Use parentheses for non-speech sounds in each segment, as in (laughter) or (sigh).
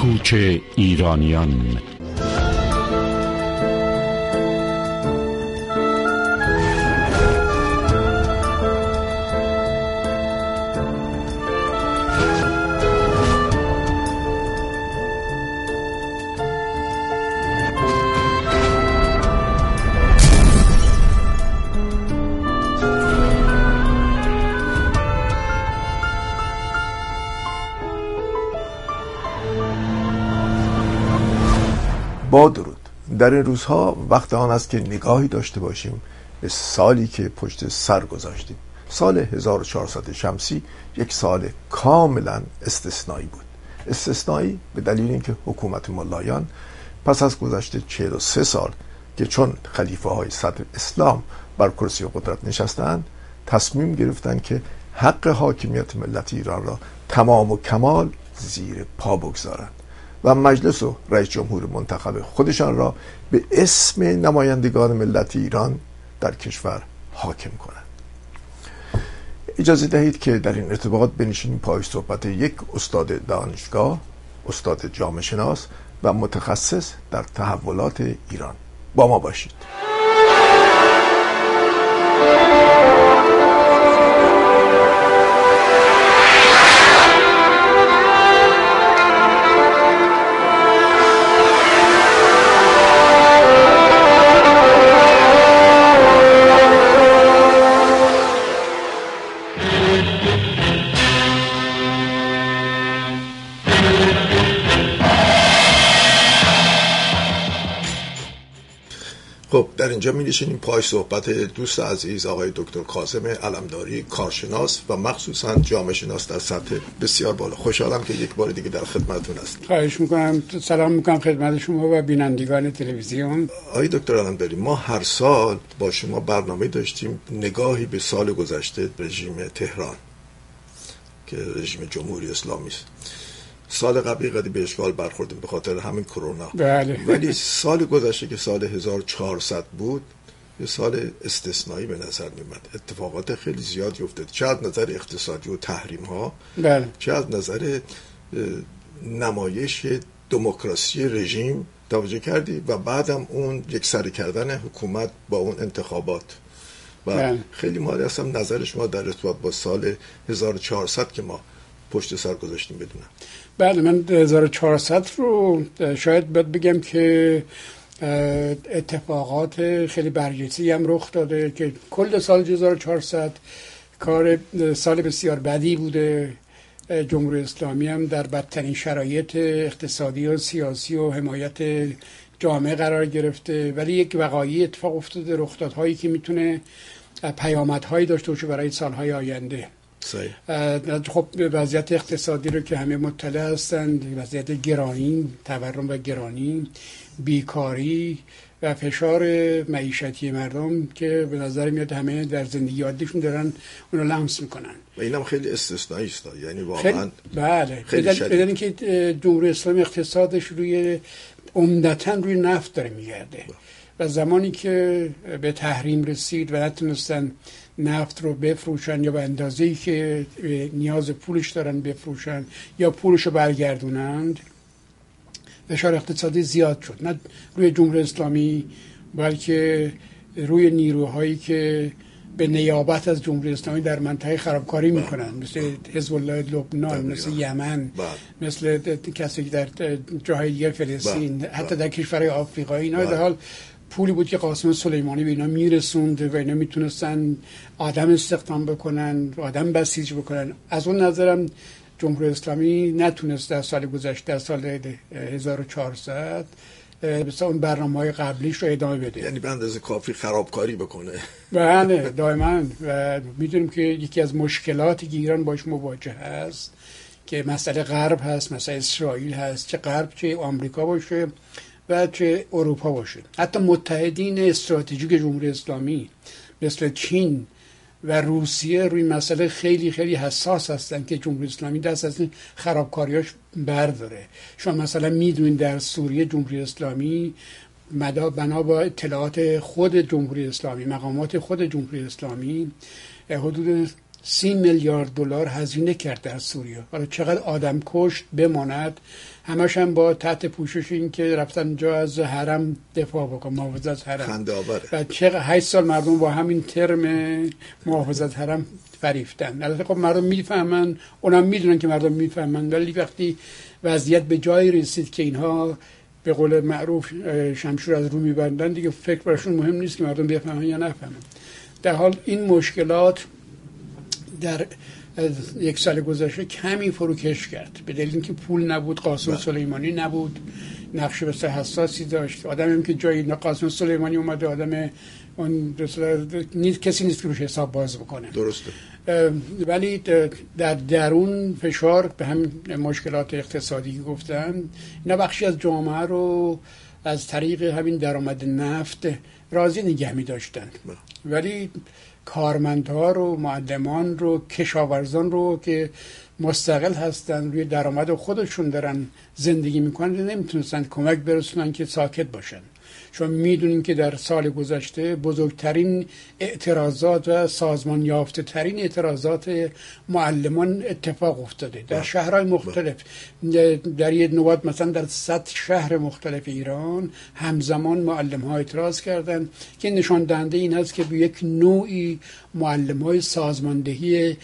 کوچ ایرانیان. در این روزها وقت آن است که نگاهی داشته باشیم به سالی که پشت سر گذاشتیم. سال 1400 شمسی یک سال کاملا استثنایی بود. استثنایی به دلیل اینکه حکومت ملایان پس از گذشته 43 سال که چون خلیفه های صدر اسلام بر کرسی قدرت نشستند تصمیم گرفتند که حق حاکمیت ملت ایران را تمام و کمال زیر پا بگذارند. و مجلس و رئیس جمهور منتخب خودشان را به اسم نمایندگان ملت ایران در کشور حاکم کنند. اجازه دهید که در این ارتباط بنشینیم پای صحبت یک استاد دانشگاه استاد جامعه شناس و متخصص در تحولات ایران. با ما باشید. در اینجا می نشینیم. پای صحبت دوست عزیز آقای دکتر کاظم علمداری کارشناس و مخصوصا جامعه شناس در سطح بسیار بالا. خوشحالم که یک بار دیگه در خدمتتون هستم خواهش می‌کنم. سلام می‌کنم خدمت شما و بینندگان تلویزیون. آقای دکتر علمداری ما هر سال با شما برنامه داشتیم. نگاهی به سال گذشته رژیم تهران که رژیم جمهوری اسلامی است. سال قبلی قدی به اشغال برخوردیم به خاطر همین کرونا بله. ولی سال گذشته که سال 1400 بود یه سال استثنایی به نظر میمد اتفاقات خیلی زیادی افتاد چه از نظر اقتصادی و تحریم ها بله. چه از نظر نمایش دموکراسی رژیم توجه کردی و بعدم اون یک سری کردن حکومت با اون انتخابات و بله. خیلی مالی هستم نظر شما در ارتباط با سال 1400 که ما پشت سر گذاشتیم بدونم بله من 1400 رو شاید باید بگم که اتفاقات خیلی برجسته هم رخ داده که کل سال 1400 کار سال بسیار بدی بوده جمهوری اسلامی هم در بدترین شرایط اقتصادی و سیاسی و حمایت جامعه قرار گرفته ولی یک وقایع اتفاق افتاده رخدادهایی که می‌تونه پیامدهایی داشته باشه برای سالهای آینده. خب وضعیت اقتصادی رو که همه مطلع هستند وضعیت گرانی تورم و گرانی بیکاری و فشار معیشتی مردم که به نظر میاد همه در زندگی عادیشون دارن اونو لمس می‌کنن. و اینم خیلی استثنایی است یعنی واقعا بله. خیلی بدن اینکه جمهوری اسلامی اقتصادش روی عمدتا روی نفت داره میگرده. و زمانی که به تحریم رسید و نتونستن نفت رو بفروشن یا به اندازه که نیاز پولش دارن بفروشن یا پولش رو برگردونند. فشار اقتصادی زیاد شد. نه روی جمهوری اسلامی بلکه روی نیروهایی که به نیابت از جمهوری اسلامی در منطقه خرابکاری می‌کنن. مثل حزب الله لبنان مثل یمن مثل کسی که در جاهای دیگر فلسطین حتی در کشورهای آفریقایی. اینا در حال پولی بود که قاسم سلیمانی به اینا میرسوند و اینا می‌تونستن آدم استخدام بکنن آدم بسیج بکنن. از اون نظرم جمهوری اسلامی نتونست در سال گذشته در سال 1400 مثل اون برنامه های قبلیش رو ادامه بده. یعنی به اندازه کافی خرابکاری بکنه. بله دائما. و می‌دونیم که یکی از مشکلاتی که ایران باش مواجه هست که مسئله غرب هست مسئله اسرائیل هست چه غرب چه آمریکا باشه. و چه اروپا باشه حتی متحدین استراتژیک جمهوری اسلامی مثل چین و روسیه روی مسئله خیلی خیلی حساس هستن که جمهوری اسلامی دست از این خرابکاریاش برداره. شما مثلا می‌دونید در سوریه جمهوری اسلامی مدا بنا با اطلاعات خود جمهوری اسلامی مقامات خود جمهوری اسلامی حدود سی میلیارد دلار هزینه کرد در سوریه. حالا چقدر آدم کشت بماند؟ همش هم با تحت پوشش این که رفتن جا از حرم دفاع بکن محافظت از حرم. خنده و چقدر هشت سال مردم با همین ترم محافظت حرم فریفتن. البته خب مردم می‌فهمن اونم می‌دونن که مردم می‌فهمن ولی وقتی وضعیت به جایی رسید که اینها به قول معروف شمشور از رو میبندن دیگه فکر برشون مهم نیست که مردم بفهمن یا نفهمن. در حال این مشکلات در یک سال گذشته کمی فروکش کرد. به دلیل اینکه پول نبود قاسم بله. سلیمانی نبود. نقش بسیار حساسی داشت. آدم هم که جایی قاسم سلیمانی اومده آدم اون نیست کسی نیست که روش حساب باز بکنه. درسته. ولی در درون فشار به هم مشکلات اقتصادی گفتن اینا بخشی از جامعه رو از طریق همین درآمد نفت راضی نگه می داشتن بله. ولی کارمندها رو معلمان رو کشاورزان رو که مستقل هستن روی درآمد خودشون دارن زندگی می‌کنن نمی‌تونستن کمک برسونن که ساکت باشن. چون می‌دونین که در سال گذشته بزرگترین اعتراضات و سازمان یافته ترین اعتراضات معلمان اتفاق افتاده در بله. شهرهای مختلف در یه نوبت مثلا در صد شهر مختلف ایران همزمان معلم ها اعتراض کردند که نشان دهنده این است که به یک نوعی معلم های سازماندهی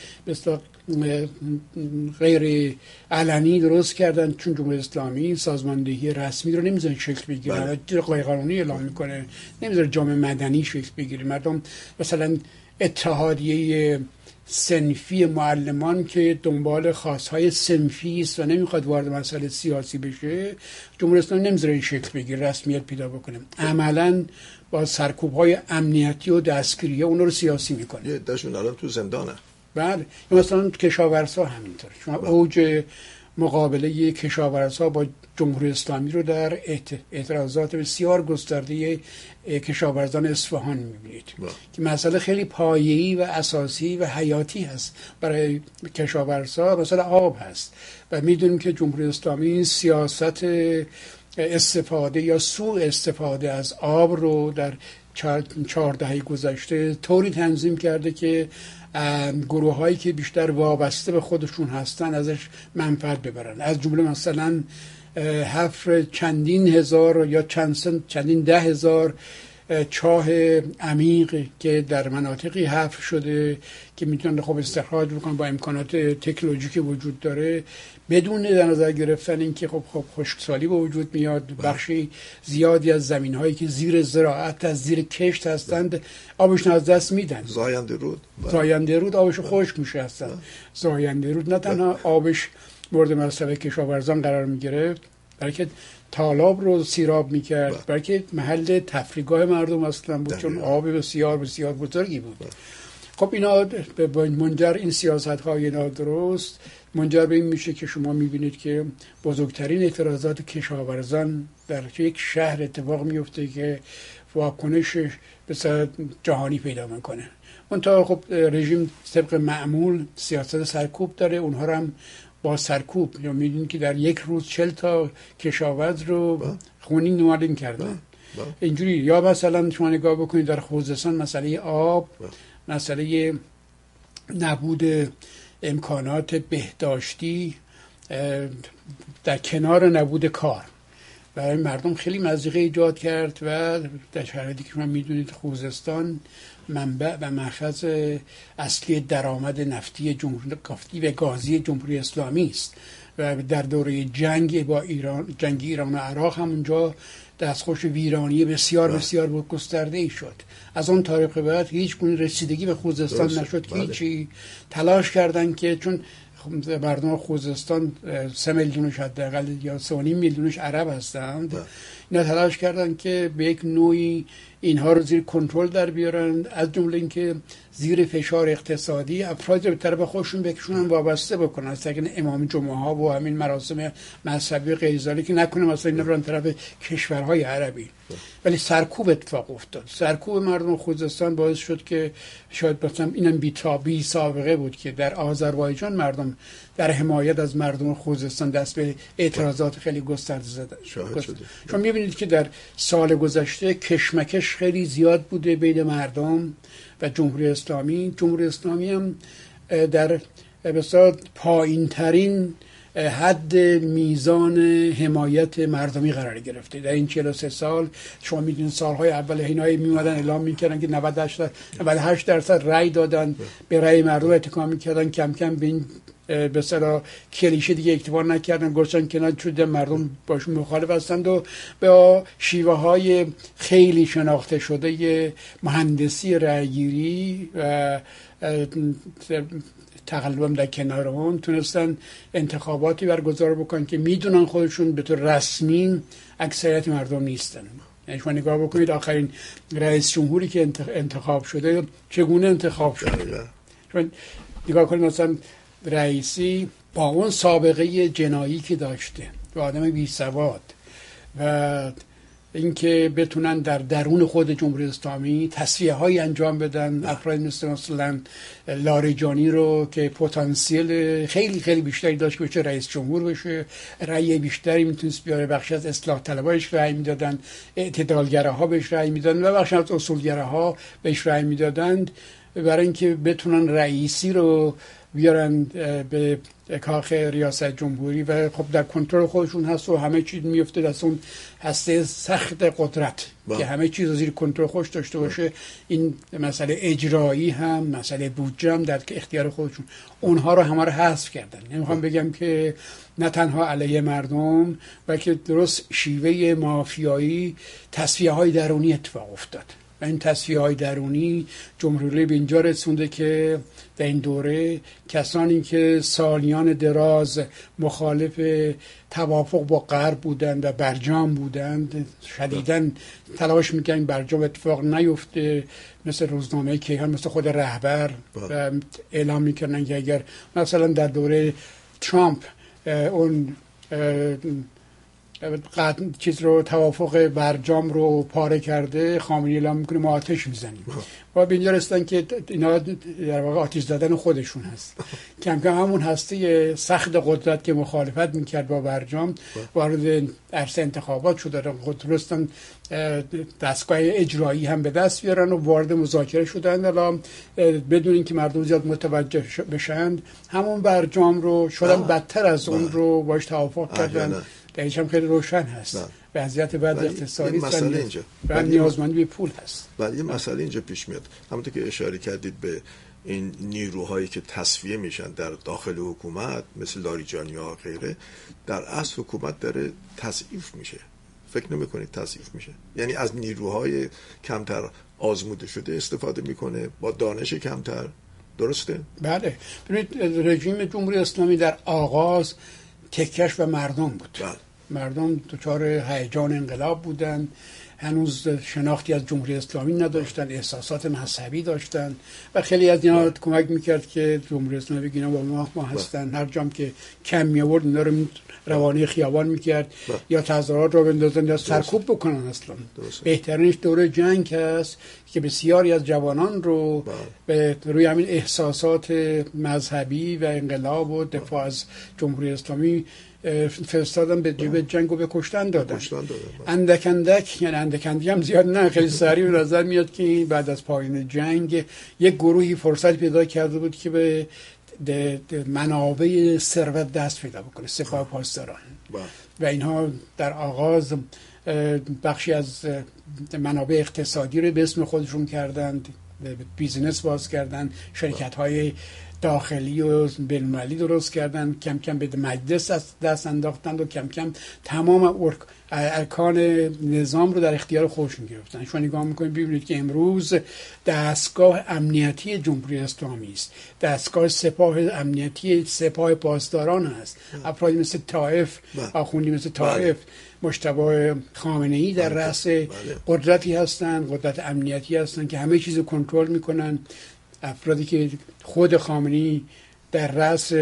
غیر علنی درست کردن چون جمهوری اسلامی سازماندهی رسمی رو نمی‌ذاره شکل بگیره. بله. غیر قانونی اعلام می‌کنه نمی‌ذاره جامعه مدنی شکل بگیره. مردم مثلا اتحادیه سنفی معلمان که دنبال خاصهای سنفی است و نمی‌خواد وارد مسئله سیاسی بشه جمهوری اسلامی نمی‌ذاره این شکل بگیره رسمیت پیدا بکنه. عملا با سرکوب های امنیتی و دستگیری اون رو سیاسی می‌کنه. یه الان تو زندانه. بله مثلا کشاورزها همینطور شما. اوج مقابله کشاورزها با جمهوری اسلامی رو در اعتراضات بسیار گسترده کشاورزان اصفهان می‌بینید. که مسئله خیلی پایه‌ای و اساسی و حیاتی هست برای کشاورزها مثلا آب هست و می‌دونیم که جمهوری اسلامی این سیاست استفاده یا سوء استفاده از آب رو در چهار دهه گذشته طوری تنظیم کرده که گروه هایی که بیشتر وابسته به خودشون هستن ازش منفعت ببرن. از جمله مثلا حفر چندین هزار یا چند چندین ده هزار چاه عمیق که در مناطقی حفر شده که می‌تونن خب استخراج بکنن با امکانات تکنولوژی وجود داره بدون در نظر گرفتن اینکه خب خب خشکسالی به وجود میاد بله. بخشی زیادی از زمین هایی که زیر زراعت از زیر کشت هستند آبش از دست میدن زاینده رود بله. زاینده رود آبش بله. خشک میشه هستن زاینده رود نه تنها آبش مورد مصرف کشاورزان قرار می‌گرفت بلکه تالاب رو سیراب می‌کرد. بلکه محل تفریگاه مردم اصلا بود چون آب بسیار بسیار بزرگی بود. خب اینا به منجر این سیاست های درست منجر به این میشه که شما می‌بینید که بزرگترین اعتراضات کشاورزان در یک شهر اتفاق میفته که واکنش به جهانی پیدا می‌کنه. تا خب رژیم طبق معمول سیاست سرکوب داره. اونها هم با سرکوب. یا می‌دونید که در یک روز چل تا کشاورز رو. خونی نوالین کردن. اینجوری. یا مثلا شما نگاه بکنید در خوزستان مسئله آب مسئله نبود امکانات بهداشتی در کنار نبود کار. برای مردم خیلی مزیقه ایجاد کرد و در شرایطی که من می‌دونید خوزستان منبع و مرکز اصلی درآمد نفتی جمهوری و گازی جمهوری اسلامی است و در دوره جنگ با ایران جنگ ایران و عراق همونجا دستخوش ویرانی بسیار بله. بسیار بود گسترده ای شد از اون تاریخ بعد هیچ گونه رسیدگی به خوزستان نشد که بله. هیچی تلاش کردن که چون مردم خوزستان سه میلیونش حداقل یا سه میلیونش عرب هستند بله. اینا تلاش کردن که به یک نوعی اینها رو زیر کنترل در بیارن از جمله اینکه زیر فشار اقتصادی افراد به طرف خودشون بکشونن وابسته بکنن. از امام جمعه ها و همین مراسم مذهبی غیرزالی که نکنه مثلا اینا برن طرف کشورهای عربی. ولی سرکوب اتفاق افتاد. سرکوب مردم خوزستان باعث شد که شاید مثلا اینم بی سابقه بود که در آذربایجان مردم در حمایت از مردم خوزستان دست به اعتراضات خیلی گسترده زدن چون می‌بینید که در سال گذشته کشمکش خیلی زیاد بوده بین مردم و جمهوری اسلامی. جمهوری اسلامی هم در بسیار پایین ترین حد میزان حمایت مردمی قرار گرفته. در این 43 سال شما می‌دونید سالهای اول هینای میومدن اعلام می‌کردن که 98 98 درصد رأی دادن به رأی مردم اتکا می‌کردن کم کم به این به صلاح کلیشه دیگه اکتفا نکردن. گذاشتن کنار شده مردم باشون مخالف هستند و به شیوه های خیلی شناخته شده مهندسی رأیگیری و تقلبم در کنار اون تونستن انتخاباتی برگزار بکنن که می‌دونن خودشون به طور رسمی اکثریت مردم نیستن. یعنی شما نگاه بکنید آخرین رئیس جمهوری که انتخاب شده چگونه انتخاب شده؟ شما نگاه کنید مثلا رئیسی با اون سابقه جنایی که داشته و آدم بی سواد و اینکه بتونن در درون خود جمهوری اسلامی تصفیه های انجام بدن افراد مثل مثلا لاریجانی رو که پتانسیل خیلی خیلی بیشتری داشت که بشه رئیس جمهور بشه رأی بیشتری می‌تونست بیاره بخش از اصلاح طلبایش رأی می‌دادن اعتدالگره ها بهش رأی می‌دادن و بخش از اصولگره ها بهش رأی می‌دادند. برای اینکه بتونن رئیسی رو بیارن به کاخ ریاست جمهوری و خب در کنترل خودشون هست و همه چیز میفته دست اون هسته سخت قدرت با. که همه چیز زیر کنترل خوش داشته باشه. این مسئله اجرایی هم مسئله بودجه هم در اختیار خودشون. اونها رو همه رو حذف کردن. نمی‌خوام بگم که نه تنها علیه مردم بلکه درست شیوه مافیایی تصفیه های درونی اتفاق افتاد. این تصفیه های درونی جمهوری به اینجا رسونده که در این دوره کسانی که سالیان دراز مخالف توافق با غرب بودند و برجام بودند شدیدا تلاش می‌کنن برجام اتفاق نیفته مثل روزنامه کیهان مثل خود رهبر و اعلام می‌کنن که اگر مثلا در دوره ترامپ اون چیز رو توافق برجام رو پاره کرده خامنه‌ای اعلام می‌کنه ما آتش می‌زنیم. و به اینجا رسیدن که اینا در واقع آتش زدن خودشون هست. (laughs) کم کم همون هسته سخت قدرت که مخالفت می‌کرد با برجام وارد عرصه انتخابات شده رستن دستگاه اجرایی هم به دست بیارن و وارد مذاکره شدن. الان بدون اینکه مردم زیاد متوجه بشند همون برجام رو شدن بدتر از اون رو باش توافق کردن. درش هم خیلی روشن هست. وضعیت بعد اقتصادی مسئله اینجا. و نیازمندی به پول هست. ولی یه مسئله اینجا پیش میاد. همونطور که اشاره کردید به این نیروهایی که تصفیه میشن در داخل حکومت مثل لاریجانی ها غیره در اصل حکومت داره تضعیف میشه. فکر نمی کنید تضعیف میشه. یعنی از نیروهای کمتر آزموده شده استفاده می‌کنه با دانش کمتر. درسته؟ بله. ببینید رژیم جمهوری اسلامی در آغاز تکش و مردم بود بله. مردم دچار هیجان انقلاب بودن هنوز شناختی از جمهوری اسلامی نداشتن احساسات مذهبی داشتن و خیلی از اینا بله. کمک می‌کرد که جمهوری اسلامی بگینا با ما, ما بله. هستن. هر جام که کم می آورد اینا رو روانه خیابان می‌کرد. یا تظاهرات رو بندازن یا سرکوب بکنن اصلا. بهترینش دوره جنگ هست که بسیاری از جوانان رو به روی همین احساسات مذهبی و انقلاب و دفاع از جمهوری اسلامی فرستادن به جیب جنگ و به کشتن دادن. اندک اندک یعنی اندک هم زیاد نه. خیلی سریع نظر میاد که بعد از پایین جنگ یک گروهی فرصت پیدا کرده بود که به منابع ثروت دست پیدا بکنه سپاه پاسداران. و اینها در آغاز بخشی از منابع اقتصادی رو به اسم خودشون کردند بیزینس باز کردن شرکت های داخلی و بینالمللی درست کردن کم کم به مجلس دست انداختند و کم کم تمام ارکان نظام رو در اختیار خودشون گرفتن شما نگاه می‌کنید ببینید که امروز دستگاه امنیتی جمهوری اسلامی است دستگاه سپاه امنیتی سپاه پاسداران است افرادی مثل طائف بله. آخوندی مثل طائف بله. مشتبه خامنه ای در بله. رأس قدرتی هستند قدرت امنیتی هستند که همه چیز کنترل می‌کنن افرادی که خود خامنی در رأس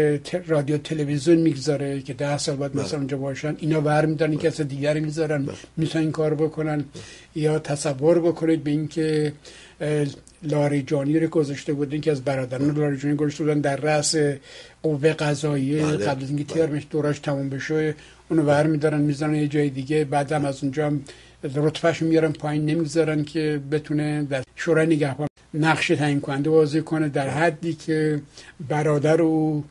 رادیو تلویزیون می‌گذاره که ده سال بعد مثلا اونجا باشن اینا ور میدن کس دیگری می‌ذارن می‌تونن این کار بکنن. یا تصور بکنید به اینکه لاریجانی رو گذاشته بودن که از برادران لاریجانی گذاشته بودن در رأس قوه قضاییه. بله. قبل از اینکه ترمش دوراش تموم بشه اونو ور میدارن می‌زنن یه جای دیگه. بعدم از اونجا رتبهش میارن پایین نمی‌ذارن که بتونه در شورای نگهبان نقش تعیین کننده بازی کنه در حدی که برادر و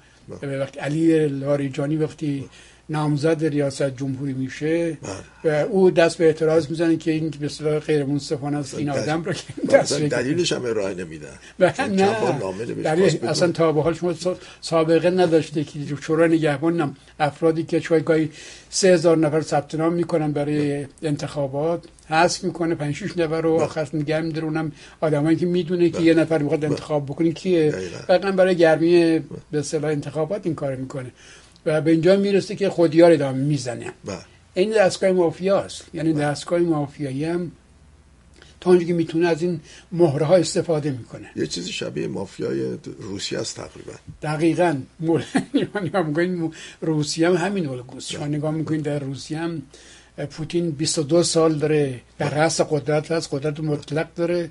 وقتی علی لاریجانی وقتی نامزد ریاست جمهوری میشه بله. و او دست به اعتراض می‌زنه که این به اصطلاح غیر منصفانه است این آدم رو که دست بگیره. دلیلش هم ارائه نمیدن چون نه دلیل. اصلا تا به حال شما سا- سابقه نداشته که شورای نگهبان افرادی که شاید گاهی سه هزار نفر ثبت نام می‌کنن برای انتخابات حذف می‌کنه پنج شش نفر رو آخر نگه میداره اونم آدمایی که می‌دونه که یه نفر می‌خواد انتخاب بکنه کیه. فقط برای گرمی به اصطلاح انتخابات این کار می‌کنه و به اینجا می‌رسه که خودیار ادامه می‌زنه. بله. این دستگاه مافیاست. یعنی دستگاه مافیایی هم تا اونجا که می‌تونه از این مهره ها استفاده می‌کنه. یه چیزی شبیه مافیای روسیه است تقریبا. دقیقا. مول... (laughs) نگاه روسیه هم همین الگوست شما نگاه می‌کنید در روسیه هم پوتین 22 سال داره در رأس قدرت هست قدرت مطلق داره.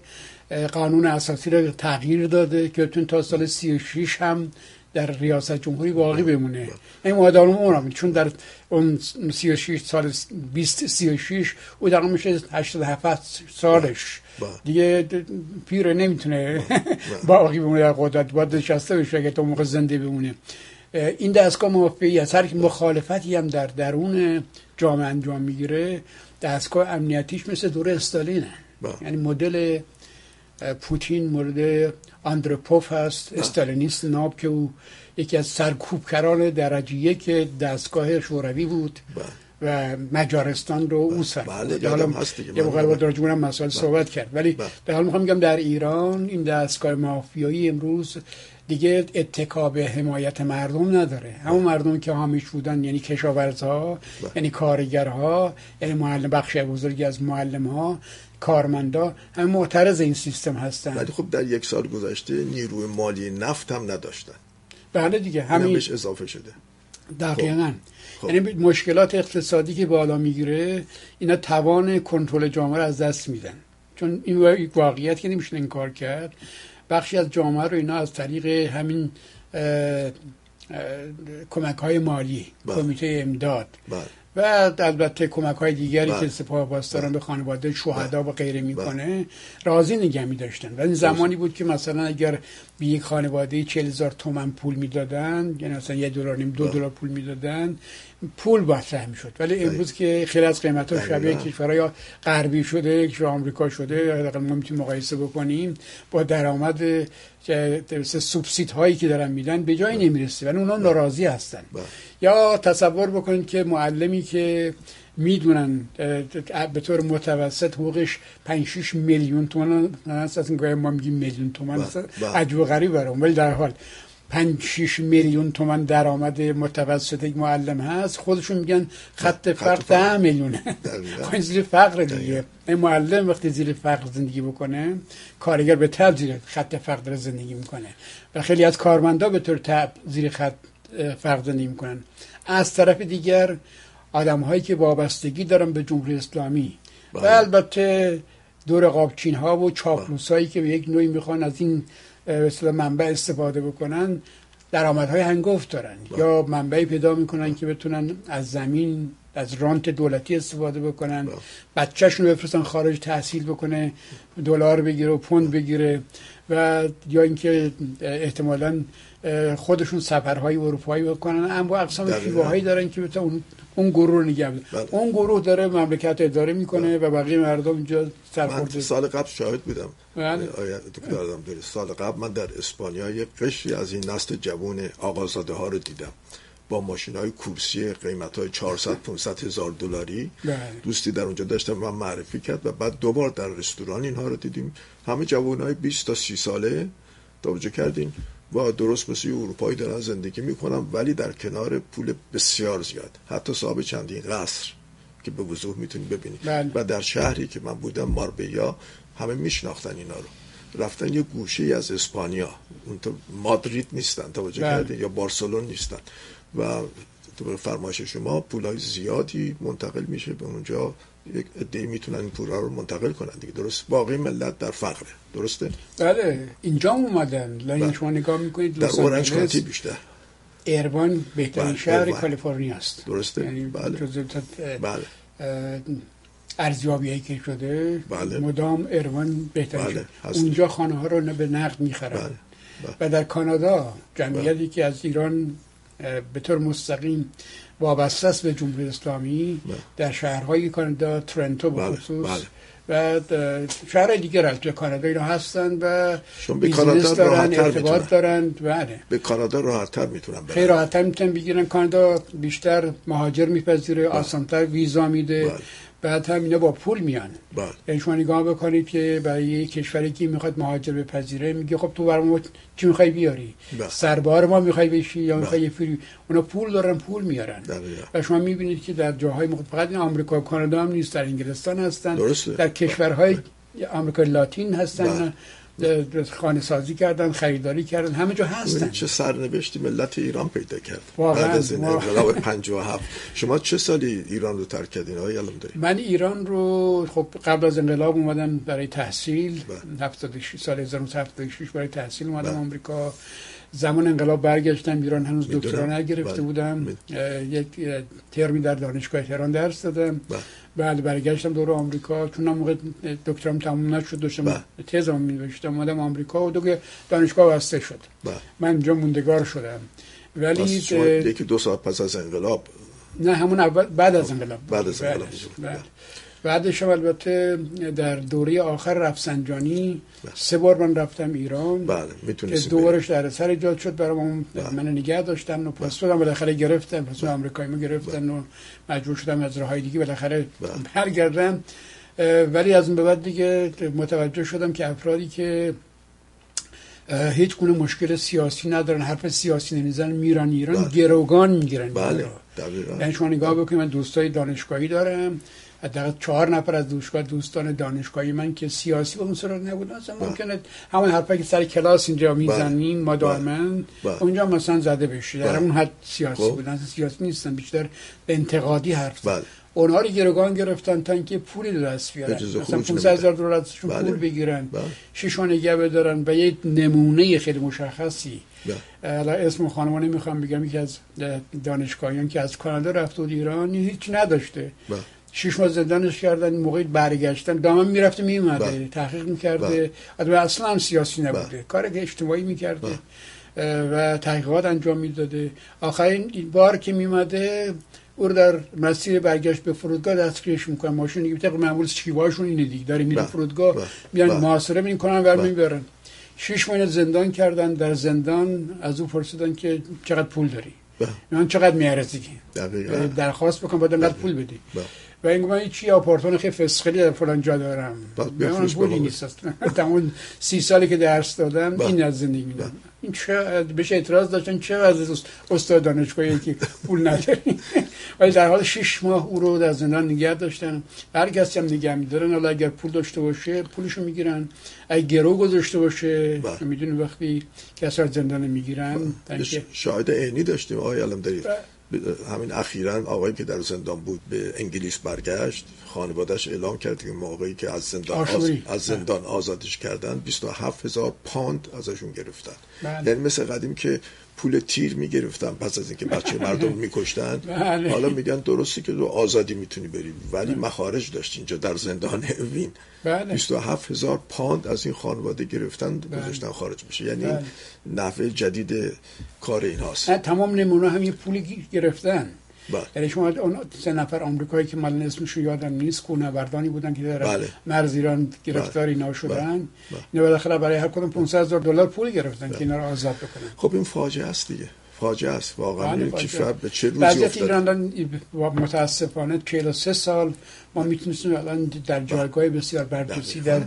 قانون اساسی رو تغییر داده که تا سال 36 هم در ریاست جمهوری باقی بمونه. این آدم اونم چون در اون 36 سال 20 36 او در میشه 87 سالش. دیگه پیر نمی‌تونه (laughs) باقی بمونه در قدرت باید نشسته بشه اگه تا موقع زنده بمونه. این دستگاه موافقی از هر مخالفتی هم در درون جامعه انجام می‌گیره دستگاه امنیتیش مثل دوره استالینه. یعنی مدل پوتین مورد آندروپوف هست استالینیست ناب که او یکی از سرکوبکران درجه یک دستگاه شوروی بود بله. مجارستان رو او سر بله، حالا. یه من موقع. با به اونم مسائل صحبت کرد ولی بله. در حال می‌خوام میگم در ایران این دستگاه مافیایی امروز دیگه اتکا به حمایت مردم نداره همون مردم که حامیش بودن یعنی کشاورزها بله. یعنی کارگرها یعنی معلم بخش بزرگی از معلم ها کارمندا همه معترض این سیستم هستن ولی خب در یک سال گذشته نیروی مالی نفت هم نداشتن بله دیگه همین اضافه شده دقیقا خب. یعنی مشکلات اقتصادی که بالا می‌گیره اینا توان کنترل جامعه رو از دست میدن چون این واقعیت که نمیشه انکار کرد بخشی از جامعه رو اینا از طریق همین کمک های مالی بله. کمیته امداد بله و البته کمک های دیگری بله. که سپاه پاسداران به خانواده شهدا و غیره می‌کنه بله. راضی نگه میداشتن و این زمانی بود که مثلا اگر به یک خانواده 40 هزار تومن پول می‌دادن یعنی مثلا یه دلار نیم دو بله. دلار پول می‌دادن پول مطرح می‌شد ولی امروز که خیلی از قیمت ها. شبیه کشورهای غربی شده که آمریکا شده حداقل ما می‌تونیم مقایسه بکنیم با درآمد سوبسید هایی که دارن میدن به جایی نمی‌رسه ولی اونا ناراضی هستن. بله. یا تصور بکنید که معلمی که می‌دونن به طور متوسط حقوقش 5 6 میلیون تومان هست. گاهی ما میگیم میلیون تومان بله، بله. عجب و غریب برام. ولی در حال 5 6 میلیون تومان درآمد متوسط یک معلم هست خودشون میگن خط فقر فقر. 10 میلیونه. خب این زیر فقر دیگه. این معلم وقتی زیر فقر زندگی بکنه کارگر به تبع زیر خط فقر داره زندگی می‌کنه و خیلی از کارمندا به طور تبع زیر خط فقر زندگی می‌کنن از طرف دیگر آدم هایی که وابستگی دارن به جمهوری اسلامی و بله. البته دور قابچین ها و چاپلوس هایی که به یک نوعی می‌خوان از این به اصطلاح منبع استفاده بکنن درآمدهای هنگفت دارن. یا منبعی پیدا می‌کنن که بتونن از زمین از رانت دولتی استفاده بکنن. بله. بچهشون رو بفرستن خارج تحصیل بکنه دلار بگیره و پوند بگیره. و یا اینکه احتمالا خودشون سفرهای اروپایی بکنن اما اقسام دقیقاً. شیوه هایی دارن که بتونن اون اون گروه رو نگه. بله. اون گروه داره مملکت اداره می‌کنه و بقیه مردم اینجا من سرخورده سال قبل شاهد بودم بله. سال قبل من در اسپانیا یک قشری از این نسل جوان آقازاده ها رو دیدم با ماشین های کورسی قیمت های 400 500 هزار دلاری. بله. دوستی در اونجا داشتم من معرفی کرد و بعد دوبار در رستوران اینها رو دیدیم. همه جوان های 20 تا 30 ساله توجه کردین. و درست مثل اروپایی دارن زندگی می‌کنن ولی در کنار پول بسیار زیاد. حتی صاحب چندین قصر که به وضوح می‌تونید ببینید بله. و در شهری که من بودم ماربیا همه میشناختن اینا رو. رفتن یه گوشه از اسپانیا. اون تو مادرید نیستن توجه بله. کردین یا بارسلون نیستن. و تو به فرمایش شما پولای زیادی منتقل میشه به اونجا یک عده می‌تونن این پولا رو منتقل کنن دیگه درست باقی ملت در فقره درسته بله اینجا هم اومدن لاین بله. شما نگاه می‌کنید در اورنج کانتی بیشتر ایروان بهترین بله، شهر ایروان. کالیفرنیا است درسته؟ یعنی بله. بله ارزیابی که شده بله. مدام اروان بهتر بله،. اونجا خانه ها رو نه به نقد می‌خرن بله. بله. و در کانادا جمعیتی که از ایران به طور مستقیم وابسته است به جمهوری اسلامی بله. در شهرهای کانادا ترنتو به بله، خصوص بله. و شهرهای دیگر از کانادا اینا هستن و چون به کانادا دارن راحت‌تر ارتباط می‌تونن. دارن بله به کانادا راحت‌تر می‌تونم برم خیلی راحت می‌تونن بگیرن کانادا بیشتر مهاجر میپذیره آسانتر ویزا میده. بعد هم اینا با پول میان بله یعنی شما نگاه بکنید که برای یک کشوری که می‌خواد مهاجر بپذیره میگه خب تو برای ما چی می‌خوای بیاری بله. سربار ما می‌خوای بشی یا بله. می‌خوای یه فری اونا پول دارن پول میارن. و شما می‌بینید که در جاهای مختلف فقط این آمریکا و کانادا هم نیست در انگلستان هستن درسته. در کشورهای آمریکا لاتین هستن. خانه سازی کردن خریداری کردن همه جا هستن چه سرنوشتی ملت ایران پیدا کرد واقعاً. بعد از این. انقلاب 57 شما چه سالی ایران رو ترک کردین آقای علمداری من ایران رو خب قبل از انقلاب اومدم برای تحصیل بله. 76 سال 1976 برای تحصیل اومدم بله. آمریکا زمان انقلاب برگشتم ایران هنوز. دکترا نگرفته بله. بودم یک ترمی در دانشگاه تهران درس دادم بله. بعد برگشتم دور آمریکا چون اون موقع دکترام تموم نشد داشتم بله. تزم می‌نوشتم اومدم آمریکا و دیگه دانشگاه بسته شد بله. من اونجا موندگار شدم ولی یکی دو ساعت پس از انقلاب نه همون اول بعد از انقلاب بعد از انقلاب بعدش. بله. البته در دوره آخر رفسنجانی بله. سه بار من رفتم ایران بله که دوبارش در سر ایجاد شد برام بله. من نگه داشتن و هم بالاخره گرفتن پس آمریکایی ما گرفتن و مجبور شدم از راههای دیگه بالاخره بله. برگردم ولی از اون به بعد دیگه متوجه شدم که افرادی که هیچ گونه مشکل سیاسی ندارن حرف سیاسی نمی‌زنن میرن ایران بله. گروگان می‌گیرن بله دقیقاً یعنی شما نگاه بکنید من دوستای دانشگاهی دارم حداقل چهار نفر از دوستگاه دوستان دانشگاهی من که سیاسی اون صورت نبودن اصلا بله. ممکنه همون حرفا که سر کلاس اینجا می‌زنیم ما بله. اونجا مثلا زده بشه در بله. اون حد سیاسی خب. بودن سیاسی نیستن بیشتر به انتقادی حرف. بله اونها رو گروگان گرفتن تا اینکه پولی رو دست بیارن. مثلا خروج 500 هزار. دلار ازشون بله. پول بگیرن. بله. شیشو نگه بدارن و یه نمونه خیلی مشخصی. بله. اسم خانم نمی‌خوام بگم یکی از دانشگاهیان که از کانادا رفت بود ایران هیچ نداشته. بله. شش ماه زندانش کردن موقع برگشتن. دامن می‌رفته میومده بله. تحقیق می‌کرده. بله. اصلا سیاسی نبوده. بله. کار که اجتماعی می‌کرده. و تحقیقات انجام می‌داده. آخرین بار که میمده او رو در مسیر برگشت به فرودگاه دستگیرش می‌کنن ماشین دیگه طبق معمول شیوهاشون اینه دیگه داره میره بله. فرودگاه بله. میان بله. محاصره می‌کنن و بله. می‌برن شش ماه زندان کردن در زندان از او پرسیدن که چقدر پول داری. من چقدر میارزی درخواست بکن باید انقدر پول بدی. و این من چی آپارتمان خیلی فسخلی در فلان جا دارم. من بابا. نیست. اصلا. تمام سی سالی که درس دادم. این از زندگی میدم بله. این چه بهش اعتراض داشتن چه از است- استاد دانشگاهی که پول نداری. (laughs) ولی در حال شش ماه او رو در زندان نگه داشتن. هر کسی هم نگه میدارن. حالا اگر پول داشته باشه پولشو می‌گیرن. اگه گرو گذاشته باشه. می‌دونی وقتی کسی از زندان می‌گیرن شاهد عینی داشتیم آقای علمداری همین اخیرا آقایی که در زندان بود به انگلیس برگشت خانوادهش اعلام کرد که موقعی که از زندان آز... آشوری. از زندان آزادش کردن 27 هزار پاند ازشون گرفتن بله. یعنی مثل قدیم که پول تیر می‌گرفتن پس از اینکه بچه (laughs) مردم میکشتن. بله. حالا میگن درستی که تو آزادی می‌تونی بری ولی مخارج داشت اینجا در زندان اوین. بله. 27 هزار پاند از این خانواده گرفتن گذاشتن خارج بشه یعنی بله. نحوه جدید کار این هاست تمام نمونه هم یه پولی گی- گرفتن. بله. یعنی شما اون سه نفر آمریکایی که من اسمشون یادم نیست کوهنوردانی بودن که در بله. مرز ایران گرفتار اینا شدن بله. اینا بالاخره برای هر کدوم 500 هزار دلار پول گرفتن که اینا رو آزاد بکنن خب این فاجعه است دیگه فاجعه است واقعا بله،. کشور به چه روزی وضعیت افتاد ایران متاسفانه 43 سال ما می‌تونستیم الان در جایگاه بسیار برجسته. در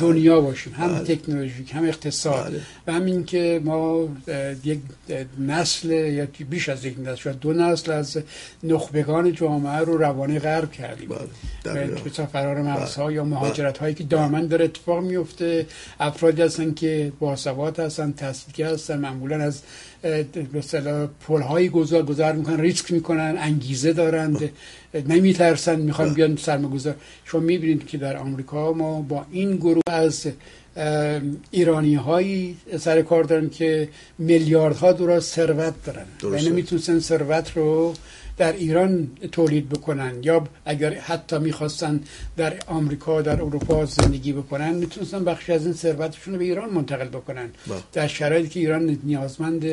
دنیا باشیم هم بله. تکنولوژیک هم اقتصاد بله. و همین که ما یک نسل یا بیش از یک نسل شاید دو نسل از نخبگان جامعه رو روانه غرب کردیم بله. مثلا فرار مرزها یا بله. مهاجرت هایی که دائما داره اتفاق میفته افرادی هستن که باسواد هستن تحصیلی هستن معمولا از اصطلاح پل های گذار گذار می‌کنن ریسک می‌کنن انگیزه دارند نمیترسن می‌خوان بله. بیان سرمایه‌گذار شما می‌بینید که در آمریکا ما با این گروه از ایرانی هایی سر کار دارن که میلیاردها دلار ثروت دارن. یعنی می‌تونستن ثروت رو در ایران تولید بکنن. یا اگر حتی می‌خواستن در آمریکا در اروپا زندگی بکنن می‌تونستن بخشی از این ثروتشون رو به ایران منتقل بکنن. با. در شرایطی که ایران نیازمند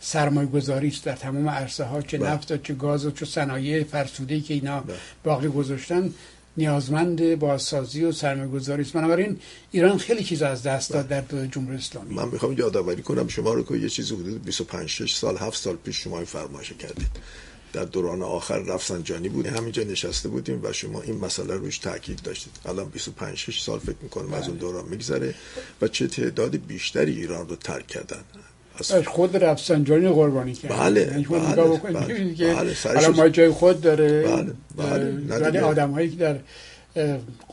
سرمایه گذاری است در تمام عرصه ها چه نفت چه گاز و چه صنایع فرسوده که اینا باقی گذاشتن نیازمند بازسازی و سرمایه گذاری است. بنابراین ایران خیلی چیز از دست داد در دو جمهوری اسلامی. من می‌خوام یادآوری کنم. شما رو که یه چیزی حدود 25 6 سال 7 سال پیش شما فرمایش کردید. در دوران آخر رفسنجانی بود همینجا نشسته بودیم و شما این مسئله روش تاکید داشتید. الان 25 6 سال فکر می‌کنم از اون بله. دوران میگذره و چه تعداد بیشتری ایران رو ترک کردن. از خود رفسنجانی قربانی کرد. بله یعنی بله بله, بله حالا ما جای خود داره. بله بله ولی آدم هایی که در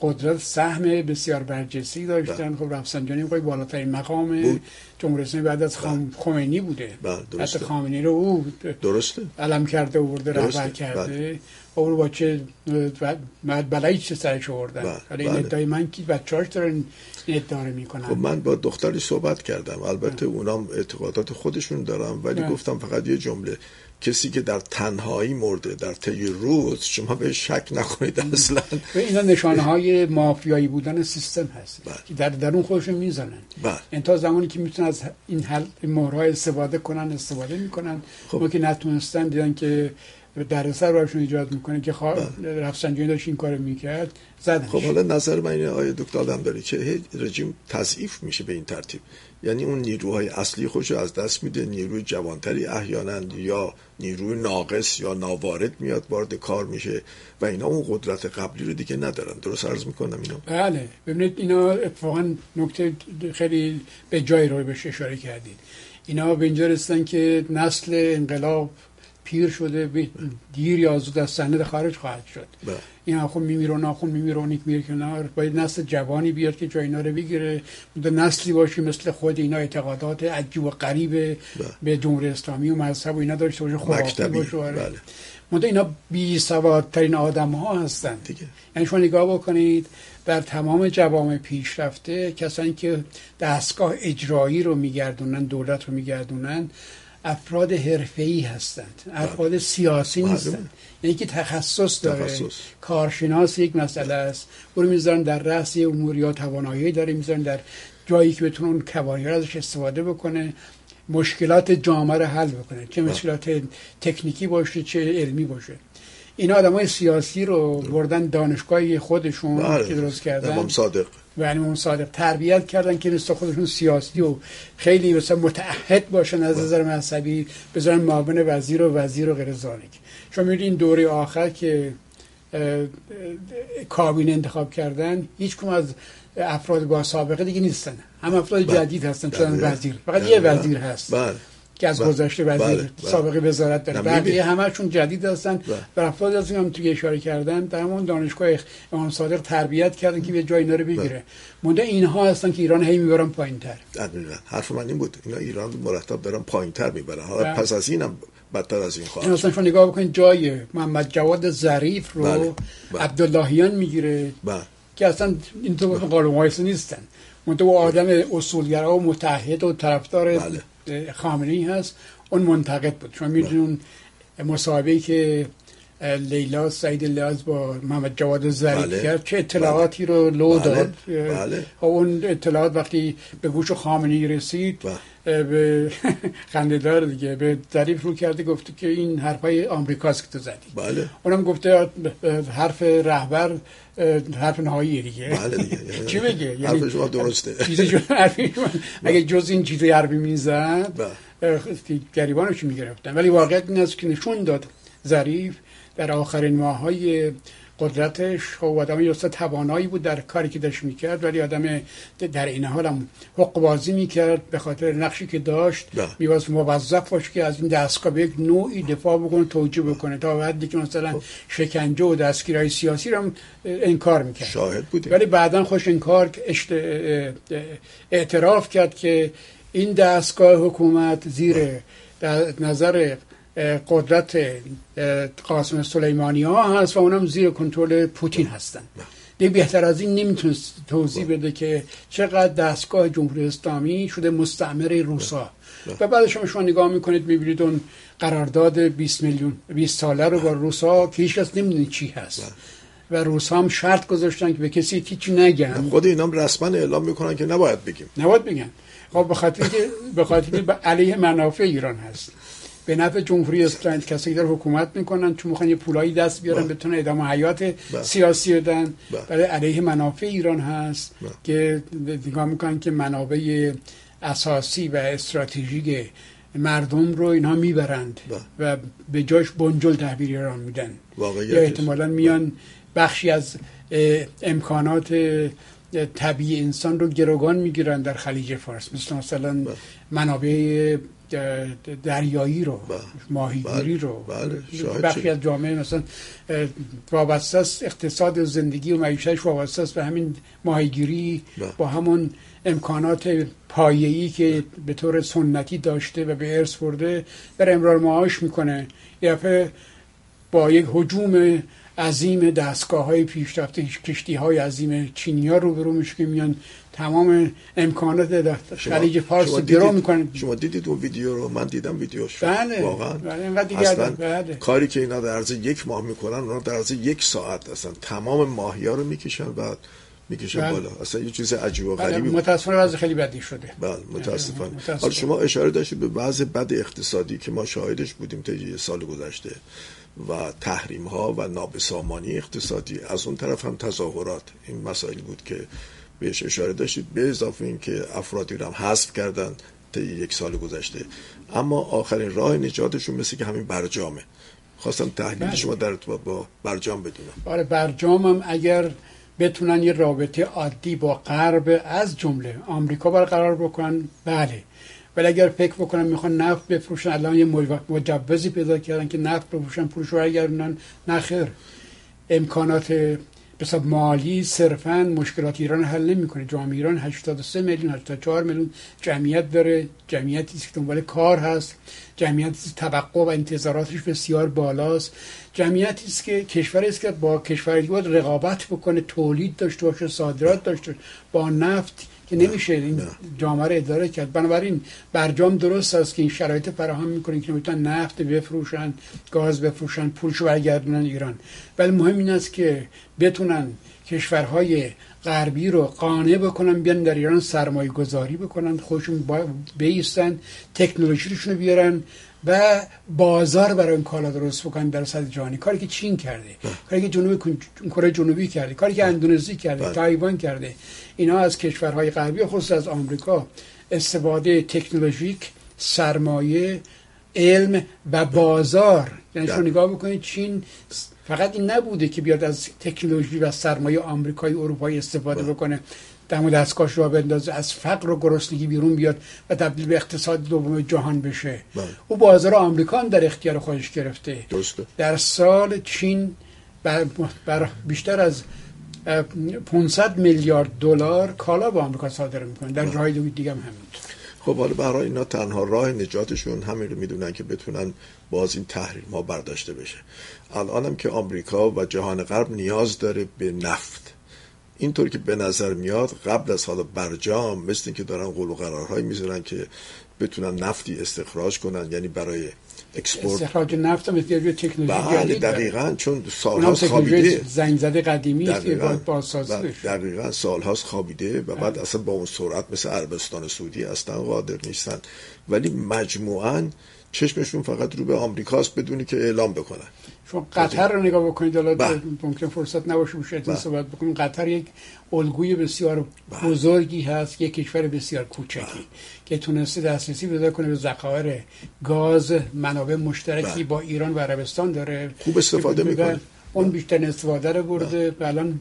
قدرت سهم بسیار برجسته داشتن. بله. خب رفسنجانی خب بالاترین مقام جمهوری اسلامی بعد از خام بله. خمینی بوده. بله حتی خامنه‌ای رو او درسته. علم کرده و برده رهبر کرده. اون با چه بلایی چه سرش آوردن؟ بله. این ادعای من که بچه‌هاش دارن ادعا می‌کنن. خب من با دختری صحبت کردم. البته اونام اعتقادات خودشون دارم ولی گفتم فقط یه جمله. کسی که در تنهایی مرده در طی روز شما به شک نکنید اصلا و اینا نشانه های مافیایی بودن سیستم هست بله. که در درون خودشون می‌زنن بله. این تا زمانی که می‌تونن از این حل مهرهای استفاده کنن استفاده می‌کنن خب. ما که نتونستن دیدن که در سر برشون ایجاد می‌کنه که خواه بله. رفسنجانی داشت این کار می‌کرد زدنش خب حالا نظر من اینه آیه دکتر آدم داری که رژیم تضعیف میشه به این ترتیب. یعنی اون نیروهای اصلی خوش از دست میده نیروی جوانتری احیانا یا نیروی ناقص یا ناوارد میاد وارد کار میشه و اینا اون قدرت قبلی رو دیگه ندارن. درست عرض می‌کنم اینا بله. ببینید اینا اتفاقا نکته خیلی به جای روی بهش اشاره کردید. اینا به اینجا رسیدن که نسل انقلاب پیر شده دیر یا زود از سند خارج خواهد شد بله. این آخون میمیره ناخون میمیره اونیک میره کنار باید نسل جوانی بیاد که جای اینا رو بگیره بوده نسلی باشه مثل خود اینا اعتقادات عجیب و غریب بله. به جمهوری اسلامی و مذهب و اینا داشته باشه خرافی باشه آره. بله. اینا بی سوادترین آدم ها هستن دیگه یعنی شما نگاه بکنید در تمام جوامع پیشرفته کسانی که دستگاه اجرایی رو میگردونن دولت رو میگردونن افراد حرفه‌ای هستند افراد سیاسی نیستند. یعنی که تخصص داره تخصص. کارشناس یک مسئله است. برو می‌ذارن در رأس امور یا توانایی داره می‌ذارن در جایی که بتونه اون کوانی ازش استفاده بکنه مشکلات جامعه رو حل بکنه. چه مشکلات تکنیکی باشه چه علمی باشه. این آدم های سیاسی رو بردن دانشگاهی خودشون بله. که درست کردن. امام صادق. و امام صادق تربیت کردن که نستا خودشون سیاسی و خیلی مثلا متعهد باشن از نظر مذهبی بذارن معاون وزیر و وزیر و غیر ذالک شما می‌بینید این دوره آخر که کابینه انتخاب کردن هیچ کم از افراد با سابقه دیگه نیستن. هم افراد بله. جدید هستن شدن بله. وزیر. فقط یه وزیر هست. بله. که از گذشته وزیر بله. سابقه وزارت داره. بقیه همشون جدید هستن. و افراد از هم توی اشاره کردن. در همون دانشگاه امام صادق تربیت کردن که به جای اینا رو بگیره. مونده اینها هستن که ایران هی می‌برن پایینتر. حرف من این بود. اینا ایران مرتب دارن پایینتر می‌برن. حالا پس از اینم بدتر از این خواهد اصلا شما نگاه بکنید جای محمد جواد ظریف رو بله. بله. عبداللهیان می‌گیره. بله. که اصلا این تو قالب نیستن. منتها آدم اصولگرا و متحد و طرفدار بله. خامنه‌ای هست اون منتقد بود شما میدونون مصاحبه که لیلا سعید لیاز با محمد جواد ظریف بله. کرد چه اطلاعاتی رو لو بله. داد. بله. اون اطلاعات وقتی به گوش خامنه‌ای رسید بله. به (laughs) خندهدار دیگه. به ظریف رو کرده گفته که این حرفای آمریکاست که تو زدی. بله. اونم گفته حرف رهبر حرف نهایی دیگه. بله دیگه. (laughs) چی بگه؟ یعنی حرف شما درسته (laughs) اگه جز این چیزی حرفی می‌زد گریبانش می‌گرفتن. ولی واقعیت این است که نشون داد ظریف در آخرین ماه های قدرتش خب آدم یستا توانایی بود در کاری که داشت می‌کرد ولی آدم در این حال هم حق بازی می‌کرد به خاطر نقشی که داشت بله. میواز موظف باشه که از این دستگاه به یک نوعی دفاع بکنه توجه بکنه تا حدی که مثلا خب. شکنجه و دستگیرهای سیاسی رو هم انکار می‌کرد شاهد بودیم ولی بعدا خوش انکار اعتراف کرد که این دستگاه حکومت زیر نظر قدرت قاسم سلیمانی ها هست و اونم زیر کنترل پوتین هستن. دیگه بهتر از این نمی‌تونست توضیح بده که چقدر دستگاه جمهوری اسلامی شده مستعمر روسا. و بعد شما شما نگاه می‌کنید می‌بینید اون قرارداد 20 میلیون 20 ساله رو با روسا که هیچ کس نمی‌دونه چی هست. و روس هم شرط گذاشتن که به کسی هیچی نگن. خود اینام رسما اعلام می‌کنن که نباید بگیم. نباید بگن. خب به خاطر که به خاطر که علیه منافع ایران هست. به نفع جمهوری اسلامی کسایی در حکومت می‌کنن چون می‌خوان یه پولایی دست بیارن بتونن ادامه حیات سیاسی بدن برای علیه منافع ایران هست که نگاه می‌کنن که منابع اساسی و استراتژیک مردم رو اینها می‌برند و به جاش بنجل تحویل ایران میدن. یا احتمالا میان بخشی از امکانات طبیعی انسان رو گروگان می‌گیرن در خلیج فارس. مثل مثلا منابع دریایی رو بله. ماهیگیری رو بله. بخشی از جامعه مثلا وابسته است اقتصاد زندگی و معیشتش وابسته است به همین ماهیگیری بله. با همون امکانات پایه‌ای که به طور سنتی داشته و به ارث برده در امرار معاش می‌کنه یه با یک حجوم عظیم دستگاه های پیشرفته کشتی های عظیم چینی ها رو برو میشه که میان تمام امکانات خلیج فارس گرو می‌کنن. شما دیدید اون ویدیو رو؟ من دیدم ویدیوش. بله. واقعا. بله. اصلا بله. کاری که اینا در عرض یک ماه می‌کنن اونا در عرض یک ساعت اصلا تمام ماهی ها رو می‌کشن بعد می‌کشن بله. بالا. اصلا یه چیز عجیب و بله، غریبی متاسفانه وضع خیلی بدی شده. بله متاسفانه. حالا شما اشاره داشتید به وضع بد اقتصادی که ما شاهدش بودیم تا سال گذشته. و تحریم ها و نابسامانی اقتصادی. از اون طرف هم تظاهرات. این مسائل بود که بهش اشاره داشتید. به اضافه اینکه افرادی رو هم حذف کردن تا یک سال گذشته. اما آخرین راه نجاتشون مثل که همین برجامه. خواستم تحلیل بله. شما در ارتباط با برجام بدونم. آره برجام هم اگر بتونن یه رابطه عادی با غرب از جمله آمریکا برقرار بکنن بله. ولی اگر فکر بکنن می‌خوان نفت بفروشن الان یه مجوزی پیدا کردن که نفت بفروشن پولش رو برگردونن نخیر امکانات بسا مالی صرفا مشکلات ایران حل نمی‌کنه. جامعه ایران 83 میلیون 84 میلیون جمعیت داره. جمعیتی که دنبال کار هست. جمعیت توقع و انتظاراتش بسیار بالاست. جمعیتی است که کشوری است که با کشوری باید رقابت بکنه تولید داشته باشه صادرات داشته با نفت که نمیشه این جامعه رو اداره کرد. بنابراین برجام درست است که این شرایط فراهم می‌کنه که می‌تونن نفت بفروشن گاز بفروشن پولشو برگردونن ایران. ولی مهم این است که بتونن کشورهای غربی رو قانع بکنن بیان در ایران سرمایه گذاری بکنن خودشون بیستن تکنولوژیشون رو بیارن و بازار برای این کالا درست بکنن در سطح جهانی. کاری که چین کرده کاری که جنوبی کره جنوبی کرده کاری که اندونزی کرده بله. تایوان کرده. اینا از کشورهای غربی خصوص از آمریکا استفاده تکنولوژیک سرمایه علم و بازار. یعنی شما نگاه بکنید چین فقط این نبوده که بیاد از تکنولوژی و سرمایه آمریکایی اروپایی استفاده بله. بکنه دم دستگاهش رو بندازه از فقر و گرسنگی بیرون بیاد و تبدیل به اقتصاد دوم جهان بشه. بله. او بازار آمریکا هم در اختیار خودش گرفته. درسته. در سال چین بر, بر بیشتر از 500 میلیارد دلار کالا به آمریکا صادر می‌کنه. در جای دیگه هم همینطور. خب حالا برای اینا تنها راه نجاتشون همین رو می‌دونن که بتونن باز این تحریم ها برداشته بشه. الانم که آمریکا و جهان غرب نیاز داره به نفت اینطور که به نظر میاد قبل از حالا برجام مثل که دارن قول و قرارهایی می‌ذارن که بتونن نفتی استخراج کنن یعنی برای اکسپورت. استخراج نفت هم یه تکنولوژی بله دقیقا چون سالهاست خوابیده. زنگ زده قدیمی که بله دقیقا سالهاست خوابیده و بعد بله. اصلا با اون سرعت مثل عربستان سعودی اصلا قادر نیستن. ولی مجموعاً چشمشون فقط رو به آمریکاست بدونی که اعلام بکنن. چون قطر رو نگاه بکنید حالا بله. ممکن فرصت نباشه بشه این صحبت بکنیم. قطر یک الگوی بسیار بله. بزرگی هست یک کشور بسیار کوچکی که تونسته دسترسی پیدا کنه به ذخایر گاز منابع مشترکی با ایران و عربستان داره. خوب استفاده می‌کنه. اون بیشتر استفاده رو برده. و الان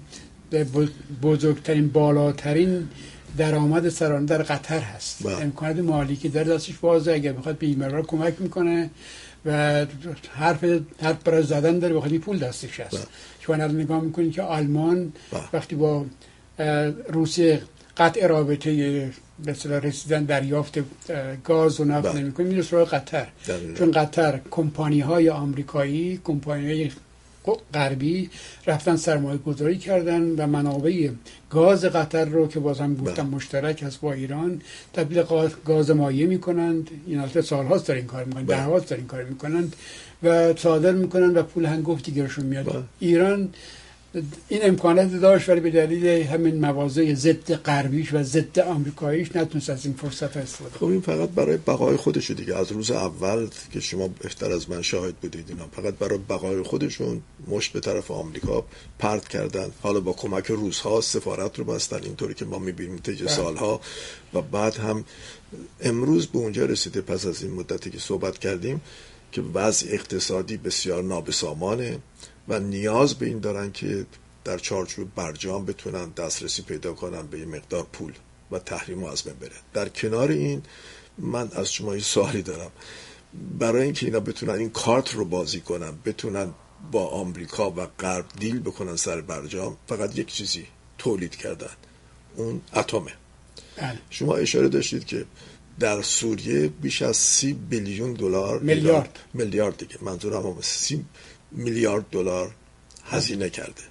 بزرگترین بالاترین درآمد سرانه در قطر هست. امکانات مالی که در دستش بازه اگر بخواد به ایمیل کمک می‌کنه. و حرف حرف برای زدن داره بخواد پول دستش هست. شما الان نگاه می‌کنید که آلمان وقتی با روسیه قطع رابطه مثلا رسیدن دریافت گاز و نفت نمی‌کنه میره سراغ قطر. چون قطر کمپانی های آمریکایی کمپانی های غربی رفتن سرمایه گذاری کردن و منابع گاز قطر رو که بازم گفتم بله. مشترک است با ایران تبدیل گاز مایع می‌کنند این البته سالهاست در این کار می‌کنند بله. ده هاست در این کار می‌کنند و صادر می‌کنن و پول هنگفتی گیرشون میاد بله. ایران این امکانات داشت ولی به دلیل همین مواضع ضد غربیش و ضد آمریکاییش نتونست از این فرصت استفاده خب این فقط برای بقای خودش دیگه. از روز اول که شما بهتر از من شاهد بودید اینا فقط برای بقای خودشون مشت به طرف آمریکا پرت کردن. حالا با کمک روزها سفارت رو بستن اینطوری که ما می‌بینیم طی بله. سالها. و بعد هم امروز به اونجا رسیده پس از این مدتی که صحبت کردیم که وضع اقتصادی بسیار نابسامانه. و نیاز به این دارن که در چارچوب برجام بتونن دسترسی پیدا کنن به یه مقدار پول و تحریم از بین بره. در کنار این من از شما یه سوالی دارم. برای اینکه اینا بتونن این کارت رو بازی کنن بتونن با آمریکا و غرب دیل بکنن سر برجام فقط یک چیزی تولید کردن. اون اتمه. بله. شما اشاره داشتید که در سوریه بیش از سی بیلیون دلار میلیارد. میلیارد دیگه. منظورم هم سی میلیارد دلار هزینه کرده.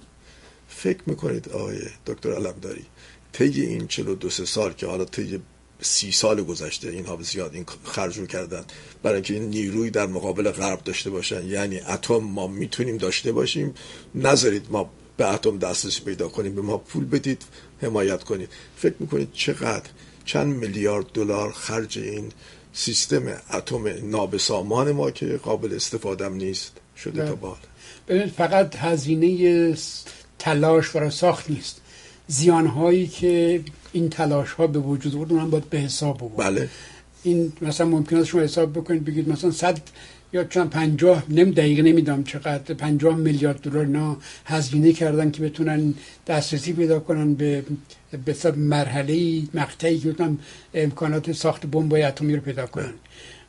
فکر می‌کنید آقای دکتر علمداری طی این 42 سه سال که حالا طی سی سال گذشته اینها زیاد این خرج رو کردن برای اینکه این نیروی در مقابل غرب داشته باشن یعنی اتم ما می‌تونیم داشته باشیم. نذارید ما به اتم دسترسی پیدا کنیم به ما پول بدید حمایت کنید. فکر می‌کنید چقدر چند میلیارد دلار خرج این سیستم اتم نابسامان ما که قابل استفاده نیست؟ شده بله. تا به حال. ببینید فقط هزینه تلاش برای ساخت نیست. زیانهایی که این تلاش ها به وجود آورد اونم باید به حساب بود بله. این مثلا ممکن است شما حساب بکنید بگید مثلا صد یا چند پنجاه نم دقیقه نمی‌دونم چقدر پنجاه میلیارد دلار اینا هزینه کردن که بتونن دسترسی پیدا کنن به به مرحله مقطعی که بتونن امکانات ساخت بمب اتمی رو پیدا کنن.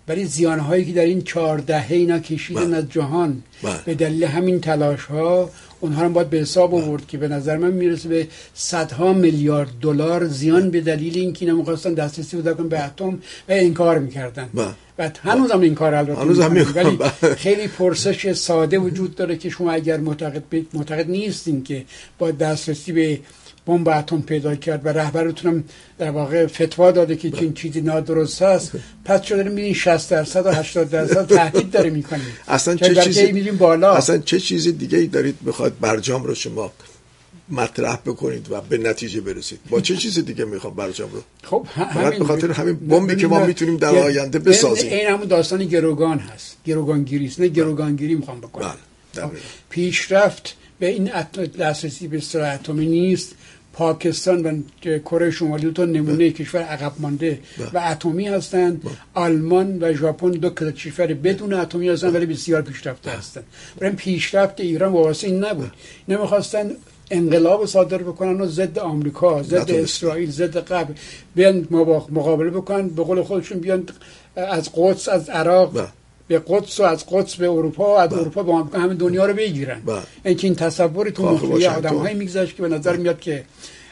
ولی زیانهایی که در این چهار دهه اینا کشیدن بله. از جهان بله. به دلیل همین تلاش ها اونها رو باید به حساب آورد که به نظر من می‌رسه به صدها میلیارد دلار زیان به دلیل اینکه اینا می‌خواستن دسترسی پیدا کنن به اتم و انکار می‌کردن بله. و هنوز هم این کار البته هنوز هم. ولی بله. خیلی پرسش ساده وجود داره که شما اگر معتقد معتقد نیستین که با دسترسی به بمب اتم پیدا کرد و رهبرتون هم در واقع فتوا داده که این چیزی نادرست است. پس چرا داریم میرین 60 درصد و 80 درصد تهدید داره می‌کنیم اصلا چه چیزی میریم بالا؟ اصلا چه چیزی دیگه ای دارید بخواد برجام رو شما مطرح بکنید و به نتیجه برسید؟ با چه چیز دیگه می‌خوام برجام رو؟ خب ه- فقط به خاطر همین بمبی که ما می‌تونیم در آینده بسازیم. این همون داستان گروگان هست. گروگانگیری نه گروگانگیری می‌خوام بکنم. بله. دقیقاً. پیشرفت به این دسترسی به سلاح اتمی نیست. پاکستان و کره شمالی دو تا نمونه کشور عقب مانده بله. و اتمی هستند آلمان و ژاپن دو کشور بدون اتمی هستند ولی بسیار پیشرفته بله. هستند برای پیشرفت ایران واسه این نبود نمی‌خواستن انقلاب صادر بکنن و ضد آمریکا ضد. اسرائیل ضد قبل بیان مقابله بکنن به قول خودشون بیان از قدس از عراق بله. به قدس و از قدس به اروپا و از بله. اروپا به آمریکا همه دنیا رو بگیرن بله. اینکه این تصور تو واشنگتن. آدم هایی میگذشت که به نظر میاد که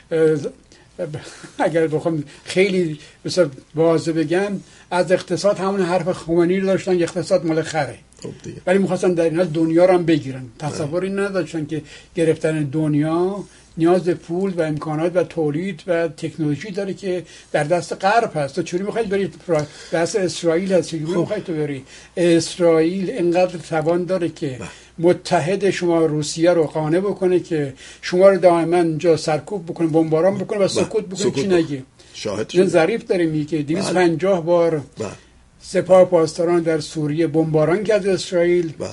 (laughs) اگر بخوام خیلی مثلا واضح بگم از اقتصاد همون حرف خمینی رو داشتن که اقتصاد مال خره خب ولی می‌خواستن در این حال دنیا رو هم بگیرن تصوری نداشتن که گرفتن دنیا نیاز به پول و امکانات و تولید و تکنولوژی داره که در دست غرب هست. تو چوری می‌خواید برید فرا- دست اسرائیل هست؟ چجوری می‌خواید تو بری؟ اسرائیل اینقدر توان داره که متحد شما روسیه رو قانع بکنه که شما رو دائما اینجا سرکوب بکنه بمباران بکنه و سکوت بکنه. چی. نگه شاهد ظریف داره میگه. 250 بار بله. سپاه پاسداران در سوریه بمباران کرد اسرائیل. بله.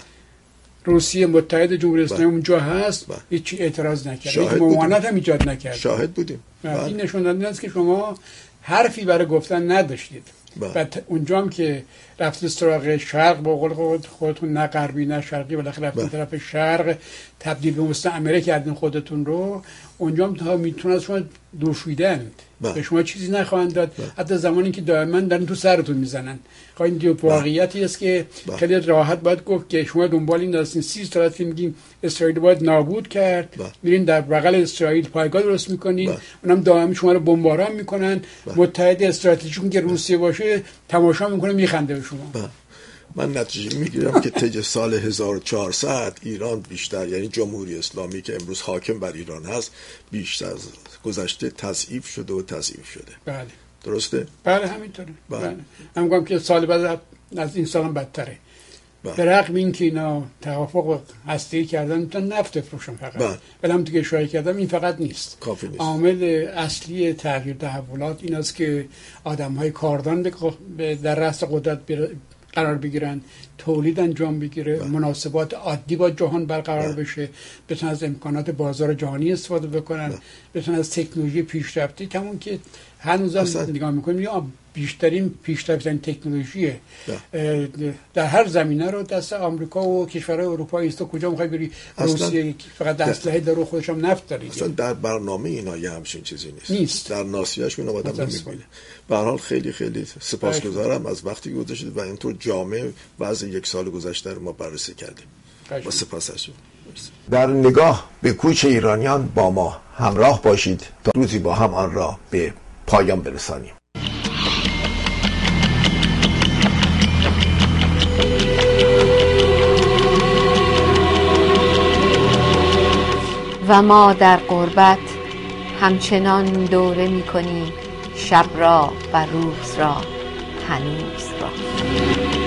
روسیه متحد جمهوری اسلامی بله. اونجا هست بله. هیچ اعتراض نکرد. ممانعت هم ایجاد نکرد شاهد بودیم این بله. نشون دهنده است که شما حرفی برای گفتن نداشتید. و اونجا هم که رفتید سراغ شرق با قول خود خودتون نه غربی نه شرقی بالاخره رفتید. طرف شرق تبدیل به مستعمره کردین خودتون رو اونجا هم تا می‌تونن از شما دوشیدن بله. به شما چیزی نخواهند داد حتی زمانی که دائما دارن تو سرتون می‌زنن خواهید این واقعیتی است که بله. خیلی راحت باید گفت که شما دنبال این هستین سی ساعت که میگیم اسرائیل باید نابود کرد بله. میرین در بغل اسرائیل پایگاه درست می‌کنین بله. اونم دائما شما رو بمباران می‌کنن متحد استراتژیکون که روسیه باشه تماشا می‌کنه میخنده به شما بله. من نتیجه می‌گیرم که طی سال 1400 ایران بیشتر یعنی جمهوری اسلامی که امروز حاکم بر ایران هست بیشتر از گذشته تضعیف شده و تضعیف شده بله درسته؟ بله همینطوره بله. بله. که سال بعد از این سال هم بدتره بله. به رغم این که اینا توافق هستی کردن می‌تونن نفت فروشن فقط بله. ولی هم که اشاره کردم این فقط نیست کافی نیست. عامل اصلی تغییر تحولات این است که آدم های کاردان به- در رأس قدرت بر- قرار بگیرن تولید انجام بگیره مناسبات عادی با جهان برقرار بله. بشه بتونن از امکانات بازار جهانی استفاده بکنن. بتونن از تکنولوژی پیشرفتی کمون که هنوز. هم نگاه می‌کنیم یا بیشترین پیشرفتن تکنولوژی بله. در هر زمینه رو دست آمریکا و کشورهای اروپایی است کجا می‌خوای بری. روسیه فقط اسلحه داره و خودش هم نفت داره اصلا در برنامه اینا یه همچین چیزی نیست نیست. در ناسیهش این آدم. نمی‌بینه به هر حال خیلی خیلی سپاسگزارم از وقتی گذاشتید و اینطور جامع وضع یک سال گذشته رو ما بررسی کردیم با سپاس از شما. در نگاه به کوچ ایرانیان با ما همراه باشید تا روزی با هم آن را به پایان برسانیم. و ما در قربت همچنان دوره می کنیم شب را و روز را هنوز را.